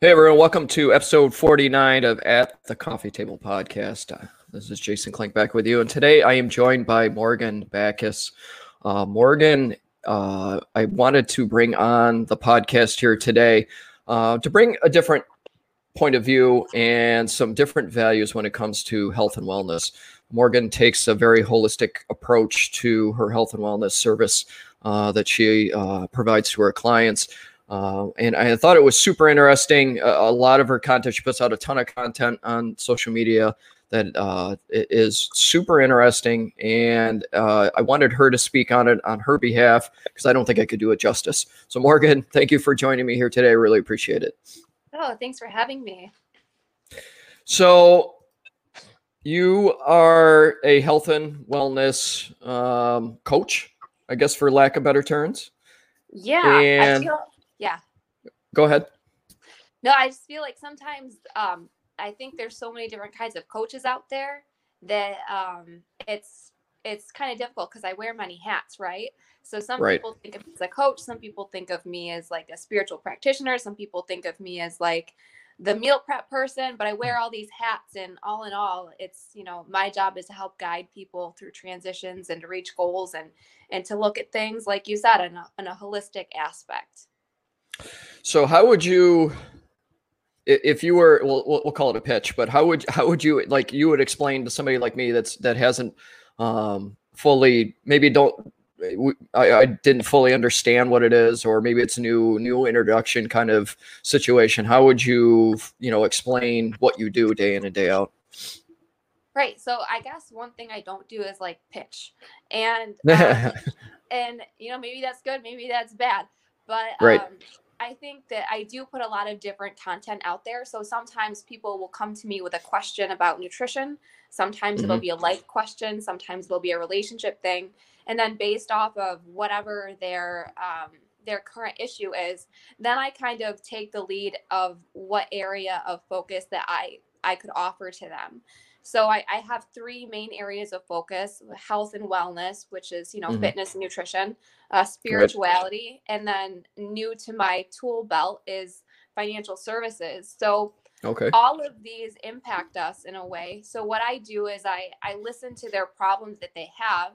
Hey everyone, welcome to episode 49 of At the Coffee Table podcast. Uh, this is Jason Klink back with you, and today I am joined by Morgan Backus. Uh, Morgan, uh, I wanted to bring on the podcast here today uh, to bring a different point of view and some different values when it comes to health and wellness. Morgan takes a very holistic approach to her health and wellness service uh, that she uh, provides to her clients. Uh, and I thought it was super interesting. A, a, lot of her content, she puts out a ton of content on social media that uh, is super interesting. And uh, I wanted her to speak on it on her behalf because I don't think I could do it justice. So, Morgan, thank you for joining me here today. I really appreciate it. Oh, thanks for having me. So, you are a health and wellness um, coach, I guess, for lack of better terms. Yeah. And feel, yeah. Go ahead. No, I just feel like sometimes um, I think there's so many different kinds of coaches out there that um, it's it's kind of difficult because I wear many hats, right? So some right. people think of me as a coach, some people think of me as like a spiritual practitioner, some people think of me as like the meal prep person, but I wear all these hats and all in all, it's, you know, my job is to help guide people through transitions and to reach goals and and to look at things like you said in a, in a holistic aspect. So how would you if you were we'll, we'll call it a pitch but how would how would you like you would explain to somebody like me that's that hasn't um fully maybe don't I, I didn't fully understand what it is or maybe it's a new new introduction kind of situation how would you you know explain what you do day in and day out right so i guess one thing i don't do is like pitch and um, and you know maybe that's good maybe that's bad but right. um I think that I do put a lot of different content out there. So sometimes people will come to me with a question about nutrition. Sometimes mm-hmm. it'll be a life question. Sometimes it'll be a relationship thing. And then based off of whatever their um, their current issue is, then I kind of take the lead of what area of focus that I I could offer to them. So I, I, have three main areas of focus: health and wellness, which is you know mm-hmm. fitness and nutrition, uh, spirituality, and then new to my tool belt is financial services. So okay. all of these impact us in a way. So what I do is I I listen to their problems that they have.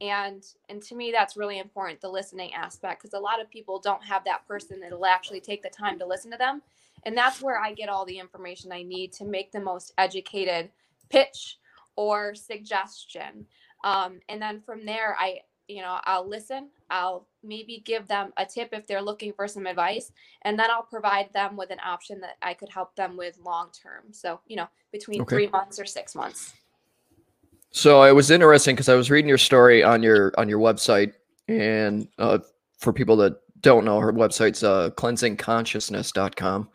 And and to me that's really important the listening aspect because a lot of people don't have that person that'll actually take the time to listen to them and that's where I get all the information I need to make the most educated pitch or suggestion. Um, and then from there, I, you know, I'll listen. I'll maybe give them a tip if they're looking for some advice, and then I'll provide them with an option that I could help them with long term. So, you know, between okay. three months or six months. So it was interesting because I was reading your story on your on your website, and uh, for people that don't know, her website's uh, cleansingconsciousness.com.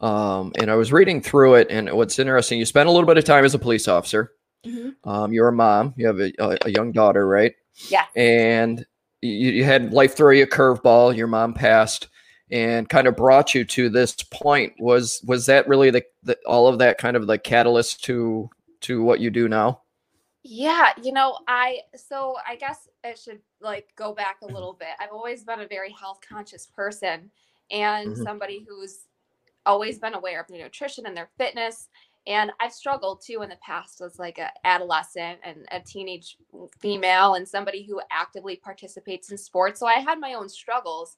Um, and I was reading through it, and what's interesting, you spent a little bit of time as a police officer. Mm-hmm. Um, you're a mom. You have a, a, a, young daughter, right? Yeah. And you, you had life throw you a curveball. Your mom passed, and kind of brought you to this point. Was was that really the, the all of that kind of the catalyst to to what you do now? Yeah, you know, I so I guess it should like go back a little bit. I've always been a very health conscious person and mm-hmm. somebody who's always been aware of their nutrition and their fitness. And I've struggled too in the past as like an adolescent and a teenage female and somebody who actively participates in sports. So I had my own struggles.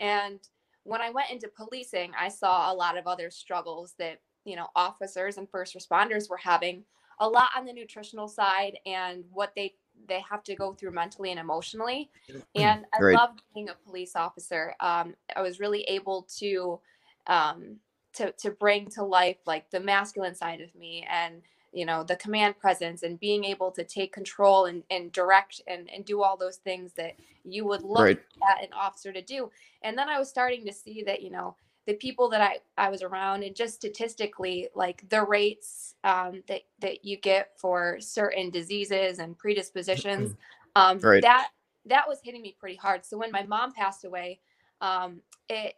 And when I went into policing, I saw a lot of other struggles that, you know, officers and first responders were having a lot on the nutritional side and what they they have to go through mentally and emotionally. And I Great. loved being a police officer. Um, I was really able to um, to to bring to life like the masculine side of me and you know the command presence and being able to take control and, and direct and, and do all those things that you would look right. at an officer to do and then i was starting to see that you know the people that i, I was around and just statistically like the rates um, that, that you get for certain diseases and predispositions um, right. that that was hitting me pretty hard so when my mom passed away um, it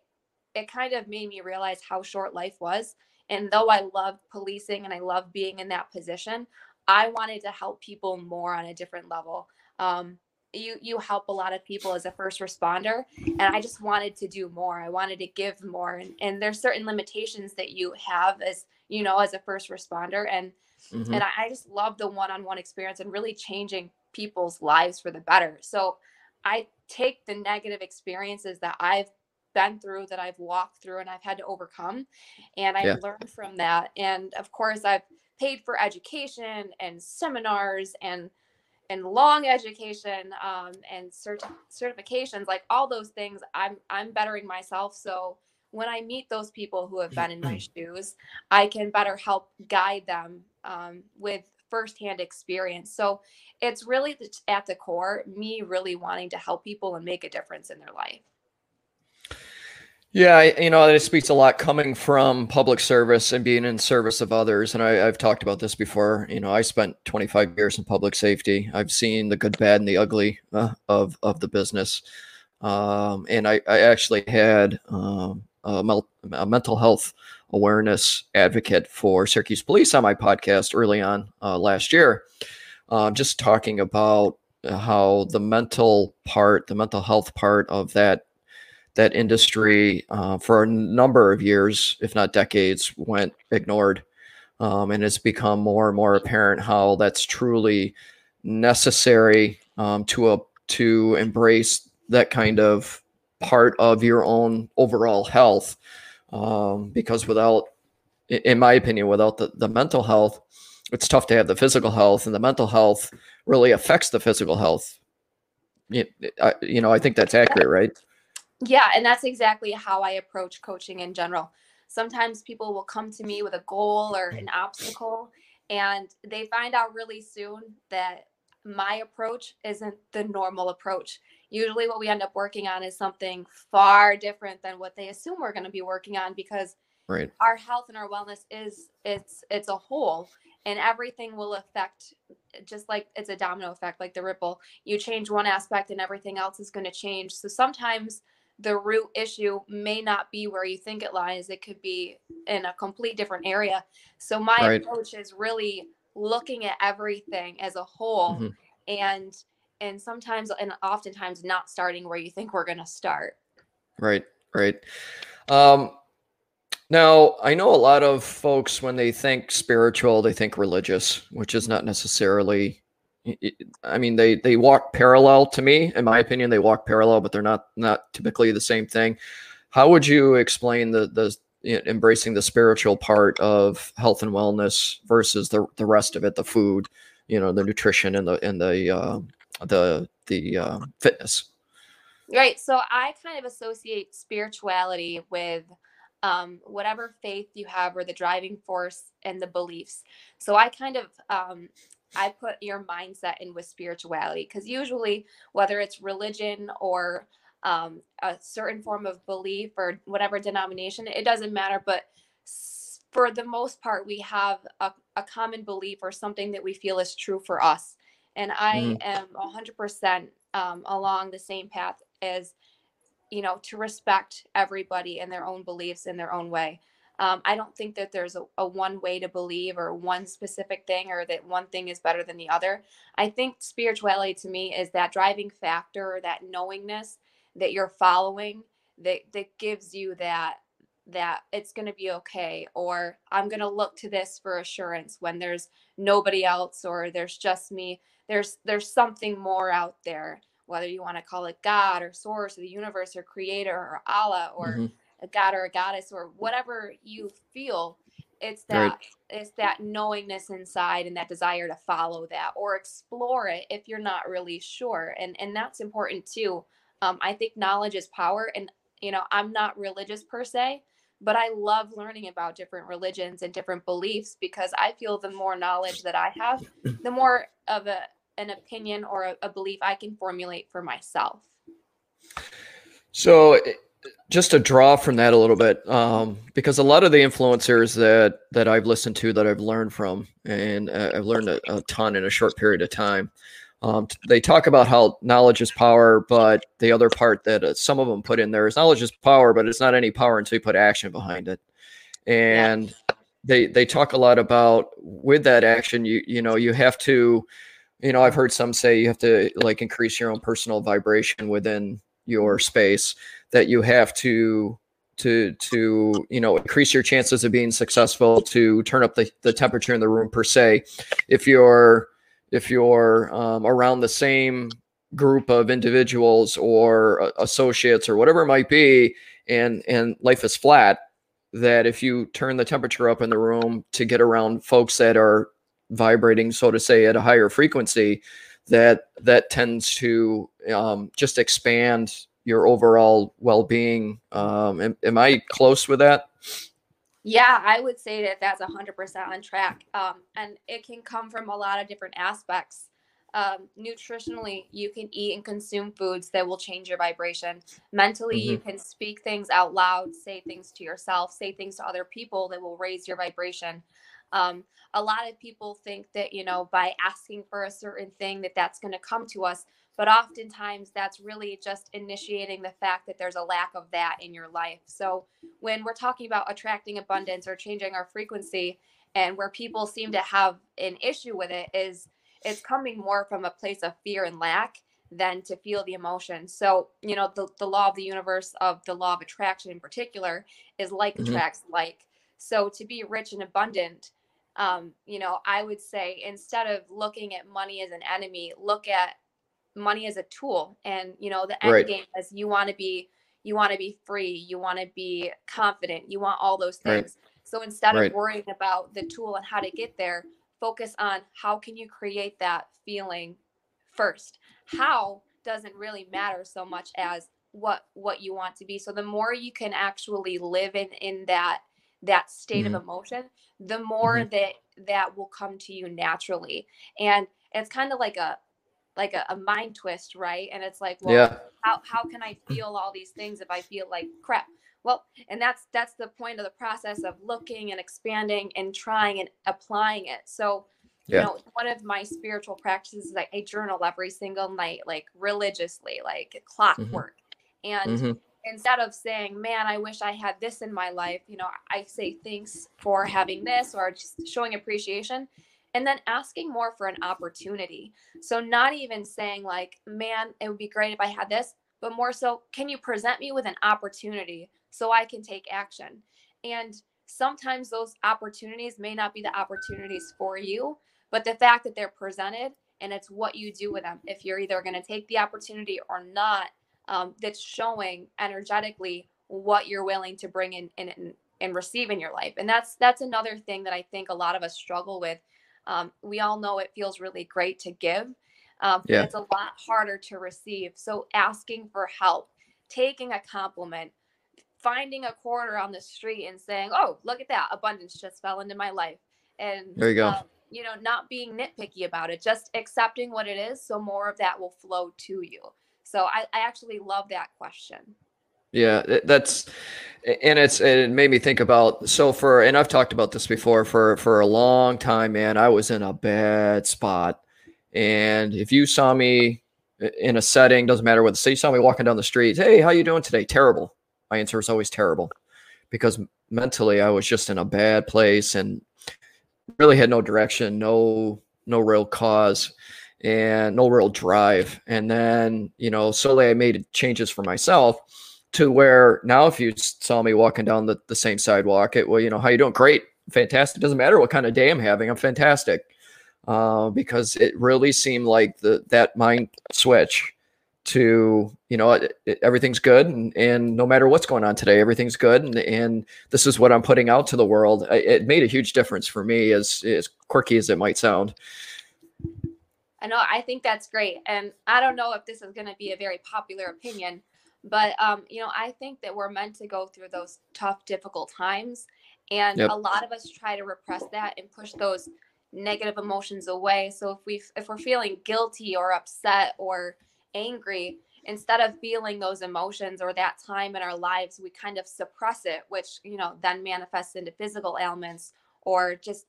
it kind of made me realize how short life was. And though I loved policing and I loved being in that position, I wanted to help people more on a different level. Um, you you help a lot of people as a first responder and i just wanted to do more i wanted to give more and, and there's certain limitations that you have as you know as a first responder and mm-hmm. and I, I just love the one-on-one experience and really changing people's lives for the better so i take the negative experiences that i've been through that i've walked through and i've had to overcome and i yeah. learned from that and of course i've paid for education and seminars and and long education um, and cert- certifications like all those things i'm i'm bettering myself so when i meet those people who have been in my shoes i can better help guide them um, with firsthand experience so it's really at the core me really wanting to help people and make a difference in their life yeah, you know, it speaks a lot coming from public service and being in service of others. And I, have talked about this before. You know, I spent 25 years in public safety. I've seen the good, bad, and the ugly uh, of of the business. Um, and I, I, actually had um, a, mel- a, mental health awareness advocate for Syracuse Police on my podcast early on uh, last year, uh, just talking about how the mental part, the mental health part of that that industry uh, for a number of years, if not decades, went ignored. Um, and it's become more and more apparent how that's truly necessary um, to a, to embrace that kind of part of your own overall health. Um, because without, in my opinion, without the, the mental health, it's tough to have the physical health, and the mental health really affects the physical health. I, you know, I think that's accurate, right? Yeah, and that's exactly how I approach coaching in general. Sometimes people will come to me with a goal or an obstacle, and they find out really soon that my approach isn't the normal approach. Usually, what we end up working on is something far different than what they assume we're going to be working on because right. our health and our wellness is it's it's a whole and everything will affect just like it's a domino effect like the ripple you change one aspect and everything else is going to change so sometimes the root issue may not be where you think it lies. It could be in a complete different area. So my right. approach is really looking at everything as a whole mm-hmm. and and sometimes and oftentimes not starting where you think we're going to start. Right, right. Um now, I know a lot of folks when they think spiritual, they think religious, which is not necessarily I mean, they they walk parallel to me, in my opinion. They walk parallel, but they're not not typically the same thing. How would you explain the the you know, embracing the spiritual part of health and wellness versus the the rest of it, the food, you know, the nutrition and the and the uh, the the uh, fitness? Right. So I kind of associate spirituality with um, whatever faith you have or the driving force and the beliefs. So I kind of um, I put your mindset in with spirituality because usually, whether it's religion or um, a certain form of belief or whatever denomination, it doesn't matter. But for the most part, we have a, a common belief or something that we feel is true for us. And I mm. am 100% um, along the same path as, you know, to respect everybody and their own beliefs in their own way. Um, I don't think that there's a, a, one way to believe or one specific thing or that one thing is better than the other. I think spirituality to me is that driving factor that knowingness that you're following that that gives you that that it's going to be okay or I'm going to look to this for assurance when there's nobody else or there's just me. There's there's something more out there whether you want to call it God or source or the universe or creator or Allah or mm-hmm a god or a goddess or whatever you feel it's that right. it's that knowingness inside and that desire to follow that or explore it if you're not really sure and and that's important too um, i think knowledge is power and you know i'm not religious per se but i love learning about different religions and different beliefs because i feel the more knowledge that i have the more of a an opinion or a, a belief i can formulate for myself so just to draw from that a little bit, um, because a lot of the influencers that that I've listened to, that I've learned from, and uh, I've learned a, a, ton in a short period of time. Um, they talk about how knowledge is power, but the other part that uh, some of them put in there is knowledge is power, but it's not any power until you put action behind it. And yeah. they they talk a lot about with that action, you you know you have to you know, I've heard some say you have to like increase your own personal vibration within your space, that you have to to to you know increase your chances of being successful to turn up the, the temperature in the room per se. If you're if you're um, around the same group of individuals or uh, associates or whatever it might be and and life is flat that if you turn the temperature up in the room to get around folks that are vibrating so to say at a higher frequency that that tends to um, just expand your overall well-being um, am, am i close with that? Yeah i would say that that's 100% on track. Um, and it can come from a lot of different aspects. Um, nutritionally you can eat and consume foods that will change your vibration. Mentally mm-hmm. you can speak things out loud say things to yourself say things to other people that will raise your vibration. Um, a lot of people think that you know by asking for a certain thing that that's going to come to us but oftentimes that's really just initiating the fact that there's a lack of that in your life so when we're talking about attracting abundance or changing our frequency and where people seem to have an issue with it is it's coming more from a place of fear and lack than to feel the emotion. So, you know, the, the law of the universe of the law of attraction in particular is like mm-hmm. attracts like. So to be rich and abundant, um, you know, I would say instead of looking at money as an enemy, look at money as a tool. And, you know, the end right. game is you want to be you want to be free, you want to be confident, you want all those things. Right. So instead right. of worrying about the tool and how to get there, focus on how can you create that feeling first how doesn't really matter so much as what what you want to be so the more you can actually live in in that that state mm-hmm. of emotion the more mm-hmm. that that will come to you naturally and it's kind of like a like a, a, mind twist right and it's like well yeah. how, how can i feel all these things if i feel like crap well and that's that's the point of the process of looking and expanding and trying and applying it so you yeah. know one of my spiritual practices is like i journal every single night like religiously like mm-hmm. clockwork mm-hmm. and mm-hmm. instead of saying man i wish i had this in my life you know i say thanks for having this or just showing appreciation and then asking more for an opportunity so not even saying like man it would be great if i had this but more so can you present me with an opportunity so I can take action. And sometimes those opportunities may not be the opportunities for you, but the fact that they're presented and it's what you do with them. If you're either going to take the opportunity or not, um, that's showing energetically what you're willing to bring in and, and receive in your life. And that's that's another thing that I think a lot of us struggle with. Um, we all know it feels really great to give, um, yeah. it's a lot harder to receive. So asking for help, taking a compliment, finding a quarter on the street and saying, "Oh, look at that! Abundance just fell into my life." And there you go. Um, you know, not being nitpicky about it, just accepting what it is, so more of that will flow to you. So I, I actually love that question. Yeah, that's and it's it made me think about so for and I've talked about this before for for a long time, man. I was in a bad spot, and if you saw me uh, in a setting, doesn't matter what. Say you saw me walking down the street, hey, how you doing today? Terrible my answer was always terrible because mentally I was just in a bad place and really had no direction, no no real cause and no real drive. And then, you know, slowly I made changes for myself to where now if you saw me walking down the, the same sidewalk, it well, you know, how you doing? Great, fantastic. Doesn't matter what kind of day I'm having, I'm fantastic. Uh, because it really seemed like the that mind switch to you know it, it, everything's good and, and, no matter what's going on today everything's good and, and this is what i'm putting out to the world it made a huge difference for me as as quirky as it might sound i know i think that's great and i don't know if this is going to be a very popular opinion but um, you know i think that we're meant to go through those tough difficult times and yep. a lot of us try to repress that and push those negative emotions away so if we if we're feeling guilty or upset or angry instead of feeling those emotions or that time in our lives we kind of suppress it which you know then manifests into physical ailments or just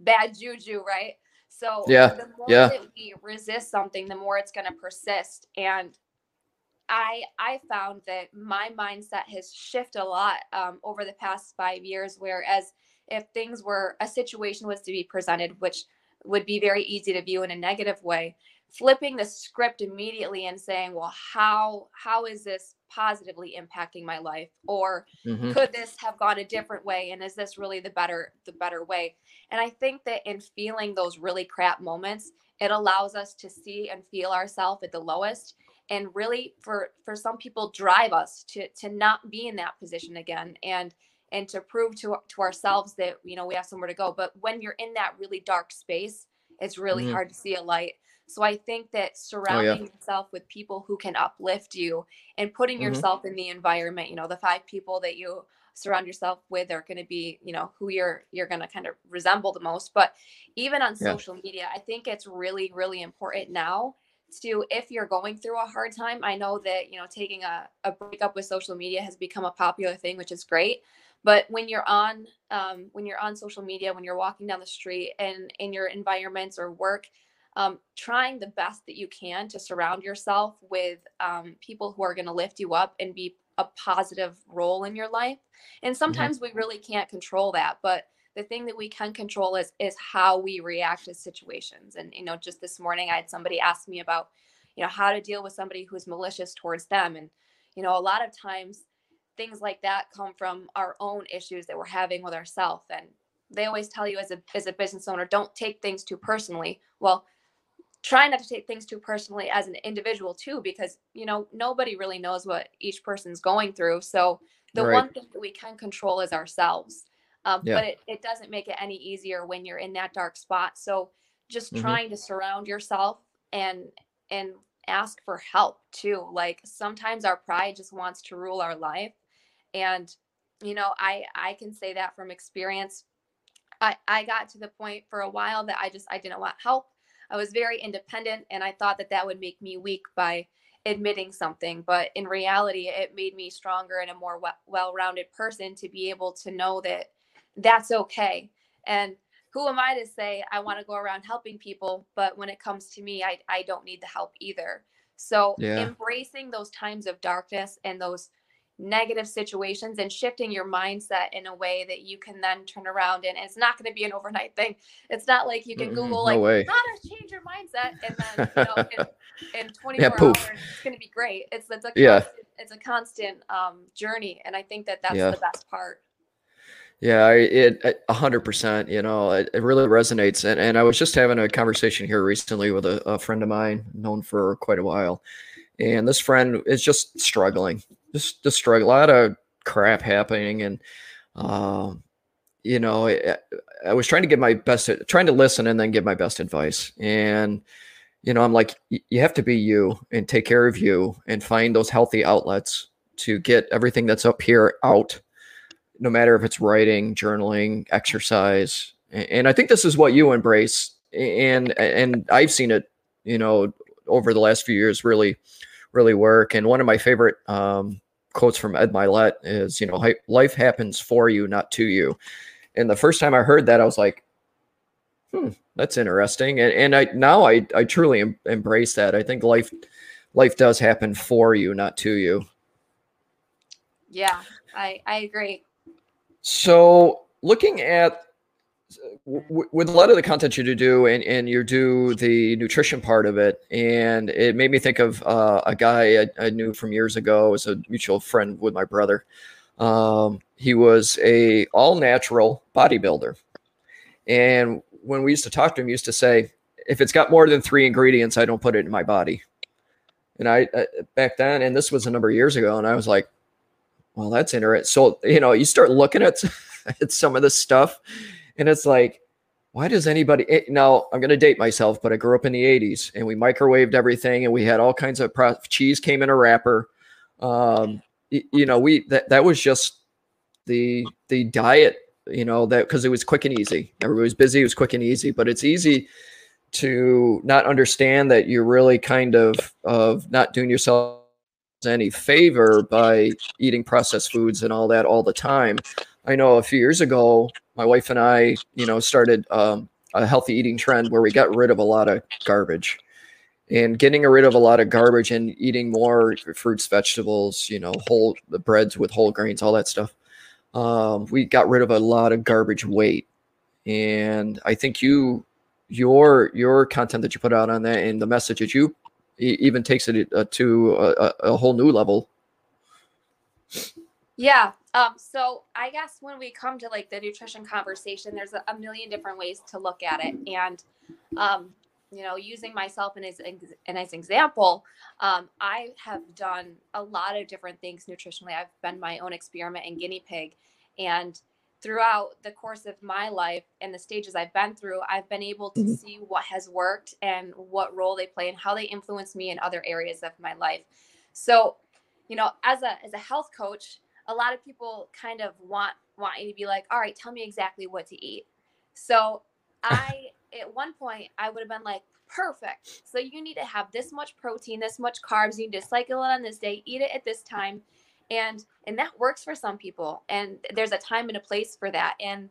bad juju right so yeah the more yeah. that we resist something the more it's going to persist and i i found that my mindset has shifted a lot um, over the past five years whereas if things were a situation was to be presented which would be very easy to view in a negative way flipping the script immediately and saying well how how is this positively impacting my life or mm-hmm. could this have gone a different way and is this really the better the better way and i think that in feeling those really crap moments it allows us to see and feel ourselves at the lowest and really for for some people drive us to to not be in that position again and and to prove to to ourselves that you know we have somewhere to go but when you're in that really dark space it's really mm-hmm. hard to see a light so I think that surrounding oh, yeah. yourself with people who can uplift you and putting mm-hmm. yourself in the environment, you know, the five people that you surround yourself with are going to be, you know, who you're you're going to kind of resemble the most. But even on yeah. social media, I think it's really really important now to if you're going through a hard time, I know that, you know, taking a, a breakup with social media has become a popular thing, which is great. But when you're on um, when you're on social media, when you're walking down the street and in your environments or work, um, trying the best that you can to surround yourself with um, people who are going to lift you up and be a positive role in your life. And mm-hmm. sometimes mm-hmm. we really can't control that, but the thing that we can control is is how we react to situations. And you know, just this morning, I had somebody ask me about, you know, how to deal with somebody who's malicious towards them, and you know, a lot of times things like that come from our own issues that we're having with ourselves and they always tell you as a as a business owner don't take things too personally. Well try not to take things too personally as an individual too because you know nobody really knows what each person's going through. So the right. one thing that we can control is ourselves um, yeah. but it, it doesn't make it any easier when you're in that dark spot so just mm-hmm. trying to surround yourself and and ask for help too like sometimes our pride just wants to rule our life and you know i i can say that from experience i i got to the point for a while that i just i didn't want help I was very independent and I thought that that would make me weak by admitting something. But in reality, it made me stronger and a more well rounded person to be able to know that that's okay. And who am I to say I want to go around helping people, but when it comes to me, I, I don't need the help either. So yeah. embracing those times of darkness and those negative situations and shifting your mindset in a way that you can then turn around and it's not going to be an overnight thing. It's not like you can mm-hmm. Google like way. how to change your mindset and then you know in, in 24 yeah, hours it's going to be great. It's it's a yeah. constant, it's a constant um, journey and I think that that's yeah. the best part. Yeah, it a hundred percent. You know, it, it, really resonates. And and I was just having a conversation here recently with a, a friend of mine, known for quite a while, and this friend is just struggling just just struggle. A lot of crap happening, and um, you know, I, I, was trying to give my best, trying to listen and then give my best advice. And you know, I'm like, you have to be you and take care of you and find those healthy outlets to get everything that's up here out. No matter if it's writing, journaling, exercise, and I think this is what you embrace. And and I've seen it, you know, over the last few years, really really work. And one of my favorite um, quotes from Ed Mylett is, you know, life happens for you, not to you. And the first time I heard that, I was like, hmm, that's interesting. And, and I now I, I truly em- embrace that. I think life life does happen for you, not to you. Yeah, I, I agree. So looking at with a lot of the content you do and, and you do the nutrition part of it and it made me think of uh, a guy I, I, knew from years ago was a mutual friend with my brother. Um, he was a all natural bodybuilder. And when we used to talk to him he used to say if it's got more than three ingredients i don't put it in my body. And i uh, back then and this was a number of years ago and i was like well that's interesting so you know you start looking at, at some of this stuff and it's like, why does anybody it, eh, now? I'm going to date myself, but I grew up in the 80s and we microwaved everything and we had all kinds of pro- cheese came in a wrapper. Um, you, you know, we that, that was just the the diet, you know, that because it was quick and easy. Everybody was busy, it was quick and easy, but it's easy to not understand that you're really kind of of not doing yourself any favor by eating processed foods and all that all the time. I know a few years ago my wife and I, you know, started um, a healthy eating trend where we got rid of a lot of garbage and getting rid of a lot of garbage and eating more fruits, vegetables, you know, whole the breads with whole grains, all that stuff. Um, we got rid of a lot of garbage weight. And I think you your your content that you put out on that and the message that you even takes it uh, to a, a, whole new level. Yeah. Um, so I guess when we come to like the nutrition conversation, there's a, million different ways to look at it. And, um, you know, using myself and as, and as example, um, I have done a lot of different things nutritionally. I've been my own experiment and guinea pig. And throughout the course of my life and the stages I've been through, I've been able to mm-hmm. see what has worked and what role they play and how they influence me in other areas of my life. So, you know, as a as a health coach, a lot of people kind of want want you to be like, all right, tell me exactly what to eat. So I at one point I would have been like, perfect. So you need to have this much protein, this much carbs, you need to cycle it on this day, eat it at this time and and that works for some people and there's a time and a place for that and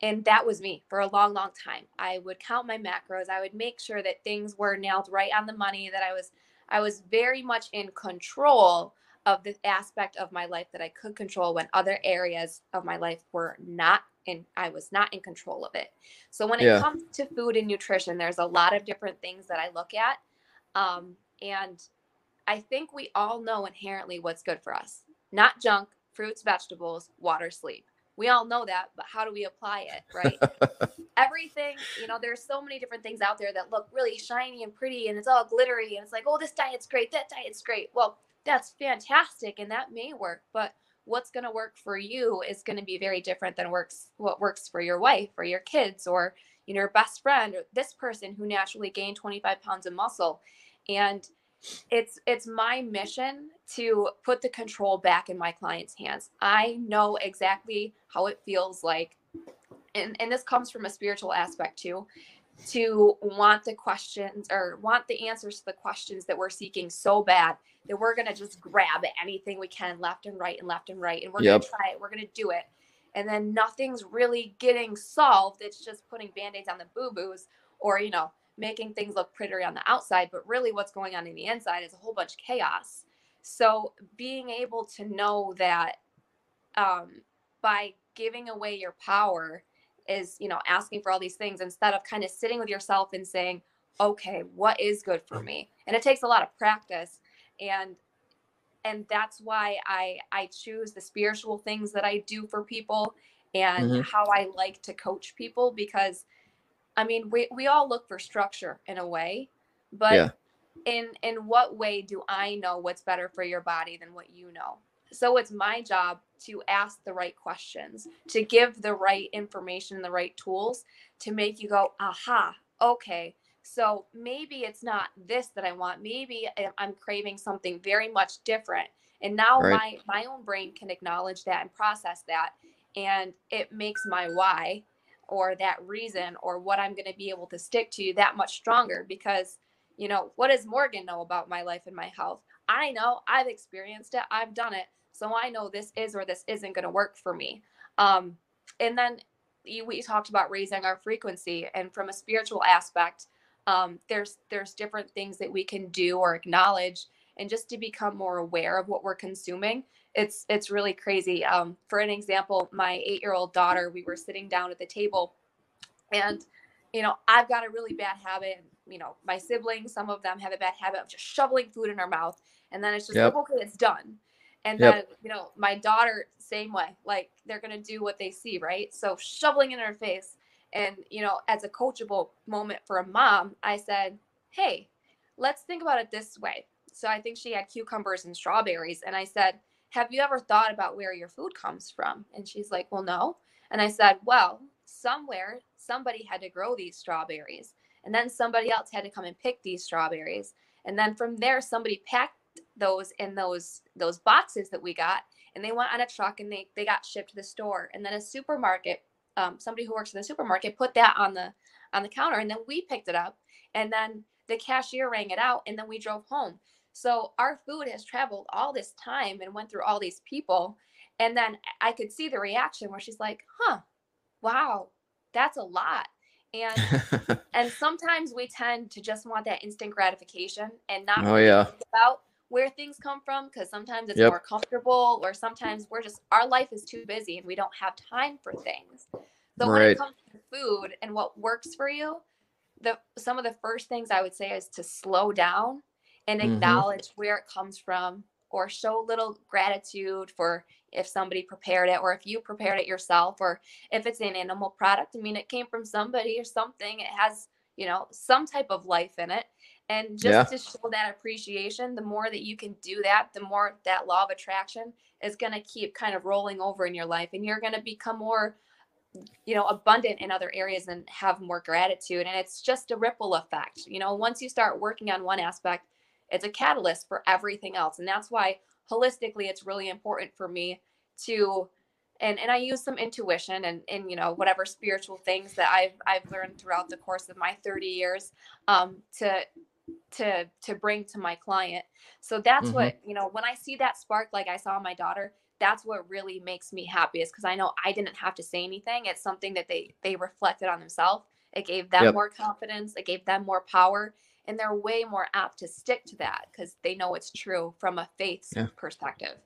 and that was me for a long long time. I would count my macros i would make sure that things were nailed right on the money that i was i was very much in control of the aspect of my life that i could control when other areas of my life were not in i was not in control of it. So when it yeah. comes to food and nutrition there's a lot of different things that i look at um, and i think we all know inherently what's good for us not junk, fruits, vegetables, water, sleep. We all know that, but how do we apply it, right? Everything, you know, there's so many different things out there that look really shiny and pretty and it's all glittery and it's like, oh, this diet's great, that diet's great. Well, that's fantastic and that may work, but what's going to work for you is going to be very different than works what works for your wife or your kids or you know your best friend or this person who naturally gained 25 pounds of muscle and it's it's my mission to put the control back in my clients hands i know exactly how it feels like and and this comes from a spiritual aspect too to want the questions or want the answers to the questions that we're seeking so bad that we're going to just grab anything we can left and right and left and right and we're yep. going to try it we're going to do it and then nothing's really getting solved it's just putting band-aids on the boo-boos or you know making things look prettier on the outside, but really what's going on in the inside is a whole bunch of chaos. So being able to know that um, by giving away your power is, you know, asking for all these things instead of kind of sitting with yourself and saying, okay, what is good for me? And it takes a lot of practice. And and that's why I I choose the spiritual things that I do for people and mm-hmm. how I like to coach people because I mean, we, we all look for structure in a way, but yeah. in in what way do I know what's better for your body than what you know? So it's my job to ask the right questions, to give the right information, the right tools to make you go, aha, okay. So maybe it's not this that I want. Maybe I'm craving something very much different. And now right. my my own brain can acknowledge that and process that and it makes my why or that reason or what I'm going to be able to stick to that much stronger because you know what does Morgan know about my life and my health? I know I've experienced it I've done it so I know this is or this isn't going to work for me. Um, and then we talked about raising our frequency and from a spiritual aspect um, there's there's different things that we can do or acknowledge and just to become more aware of what we're consuming it's it's really crazy. Um, for an example, my eight year old daughter, we were sitting down at the table, and you know I've got a really bad habit. You know, my siblings, some of them have a bad habit of just shoveling food in their mouth, and then it's just yep. like, okay, it's done. And yep. then you know, my daughter, same way. Like they're gonna do what they see, right? So shoveling in her face. And you know, as a coachable moment for a mom, I said, hey, let's think about it this way. So I think she had cucumbers and strawberries, and I said have you ever thought about where your food comes from? And she's like, Well, no. And I said, Well, somewhere somebody had to grow these strawberries. And then somebody else had to come and pick these strawberries. And then from there, somebody packed those in those those boxes that we got and they went on a truck and they, they got shipped to the store and then a supermarket um, somebody who works in the supermarket put that on the on the counter and then we picked it up and then the cashier rang it out and then we drove home so our food has traveled all this time and went through all these people. And then I could see the reaction where she's like, huh, wow, that's a lot. And and sometimes we tend to just want that instant gratification and not oh, yeah. about where things come from because sometimes it's yep. more comfortable or sometimes we're just our life is too busy and we don't have time for things. So right. when it comes to food and what works for you, the some of the first things I would say is to slow down and mm-hmm. acknowledge mm-hmm. where it comes from or show a little gratitude for if somebody prepared it or if you prepared it yourself or if it's an animal product i mean it came from somebody or something it has you know some type of life in it and just yeah. to show that appreciation the more that you can do that the more that law of attraction is going to keep kind of rolling over in your life and you're going to become more you know abundant in other areas and have more gratitude and it's just a ripple effect you know once you start working on one aspect it's a catalyst for everything else and that's why holistically it's really important for me to and and I use some intuition and and you know whatever spiritual things that I've I've learned throughout the course of my 30 years um to to to bring to my client. So that's mm-hmm. what, you know, when I see that spark like I saw my daughter, that's what really makes me happiest because I know I didn't have to say anything. It's something that they they reflected on themselves. It gave them yep. more confidence, it gave them more power, and they're way more apt to stick to that because they know it's true from a faith yeah. perspective.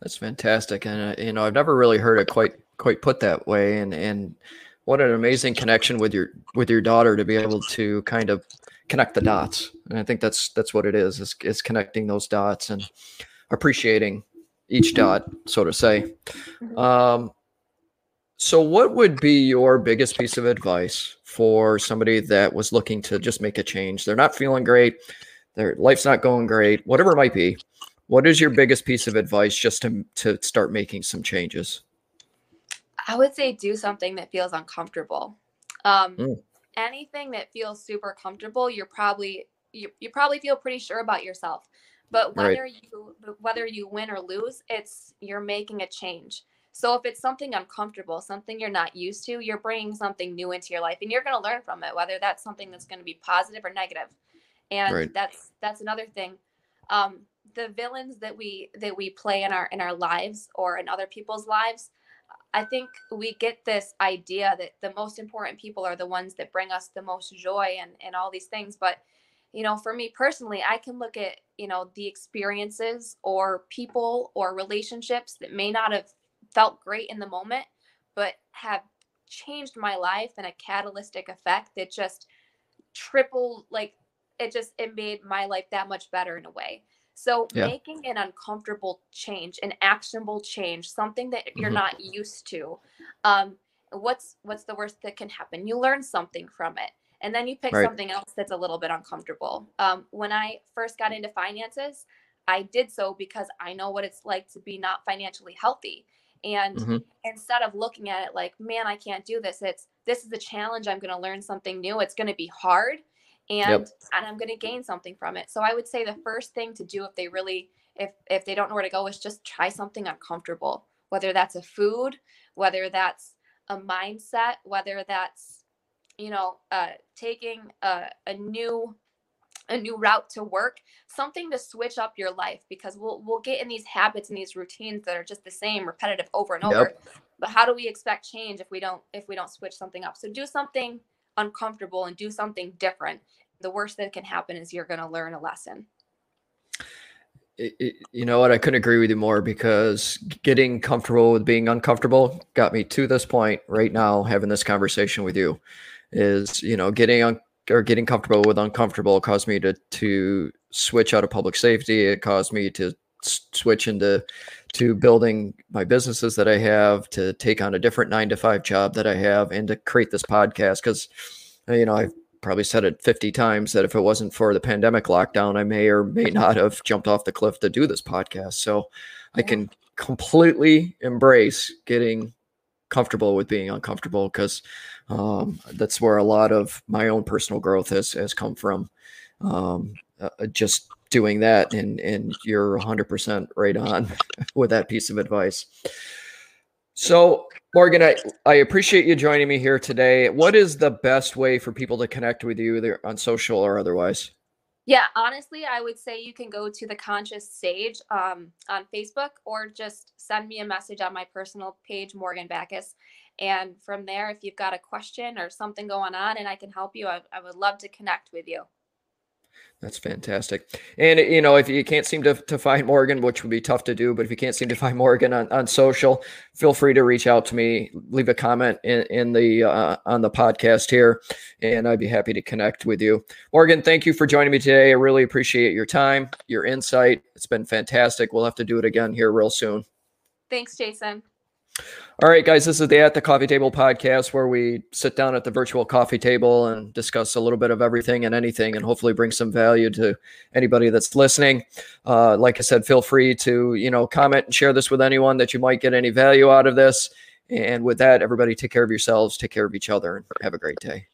That's fantastic, and uh, you know I've never really heard it quite quite put that way, and and what an amazing connection with your with your daughter to be able to kind of connect the dots, and I think that's that's what it is is, is connecting those dots and appreciating each dot, so to say. Mm-hmm. Um, so, what would be your biggest piece of advice for somebody that was looking to just make a change? They're not feeling great, their life's not going great, whatever it might be. What is your biggest piece of advice just to, to start making some changes? I would say do something that feels uncomfortable. Um, mm. Anything that feels super comfortable, you're probably you, you probably feel pretty sure about yourself. But whether right. you whether you win or lose, it's you're making a change. So if it's something uncomfortable, something you're not used to, you're bringing something new into your life and you're going to learn from it whether that's something that's going to be positive or negative. And right. that's that's another thing. Um, the villains that we that we play in our in our lives or in other people's lives, I think we get this idea that the most important people are the ones that bring us the most joy and and all these things, but you know, for me personally, I can look at, you know, the experiences or people or relationships that may not have felt great in the moment, but have changed my life in a catalytic effect that just triple like it just it made my life that much better in a way so yeah. making an uncomfortable change an actionable change something that you're mm-hmm. not used to um what's what's the worst that can happen you learn something from it and then you pick right. something else that's a little bit uncomfortable um when i first got into finances i did so because i know what it's like to be not financially healthy and mm-hmm. instead of looking at it like, man, I can't do this, it's this is a challenge. I'm going to learn something new. It's going to be hard and yep. and I'm going to gain something from it. So I would say the first thing to do if they really if if they don't know where to go is just try something uncomfortable. Whether that's a food, whether that's a mindset, whether that's you know, uh, taking a, a new a new route to work, something to switch up your life because we'll we'll get in these habits and these routines that are just the same, repetitive over and over. Yep. But how do we expect change if we don't if we don't switch something up? So do something uncomfortable and do something different. The worst that can happen is you're going to learn a lesson. It, it, you know what? I couldn't agree with you more because getting comfortable with being uncomfortable got me to this point right now, having this conversation with you. Is you know getting un- or getting comfortable with uncomfortable caused me to to switch out of public safety. It caused me to switch into to building my businesses that I have, to take on a different nine to five job that I have, and to create this podcast. Because you know I've probably said it 50 times that if it wasn't for the pandemic lockdown, I may or may not have jumped off the cliff to do this podcast. So I can completely embrace getting comfortable with being uncomfortable because um, that's where a lot of my own personal growth has has come from. Um, uh, uh just doing that, and and you're 100% right on with that piece of advice. So, Morgan, I, I appreciate you joining me here today. What is the best way for people to connect with you, either on social or otherwise? Yeah, honestly, I would say you can go to the Conscious Sage um, on Facebook or just send me a message on my personal page, Morgan Backus. And from there, if you've got a question or something going on and I can help you, I, I would love to connect with you. That's fantastic. And you know, if you can't seem to, to find Morgan, which would be tough to do, but if you can't seem to find Morgan on, on social, feel free to reach out to me, leave a comment in, in the uh, on the podcast here, and I'd be happy to connect with you. Morgan, thank you for joining me today. I really appreciate your time, your insight. It's been fantastic. We'll have to do it again here real soon. Thanks, Jason. All right, guys, this is the At the Coffee Table podcast where we sit down at the virtual coffee table and discuss a little bit of everything and anything and hopefully bring some value to anybody that's listening. Uh, like I said, feel free to, you know, comment and share this with anyone that you might get any value out of this. And with that, everybody take care of yourselves, take care of each other, and have a great day.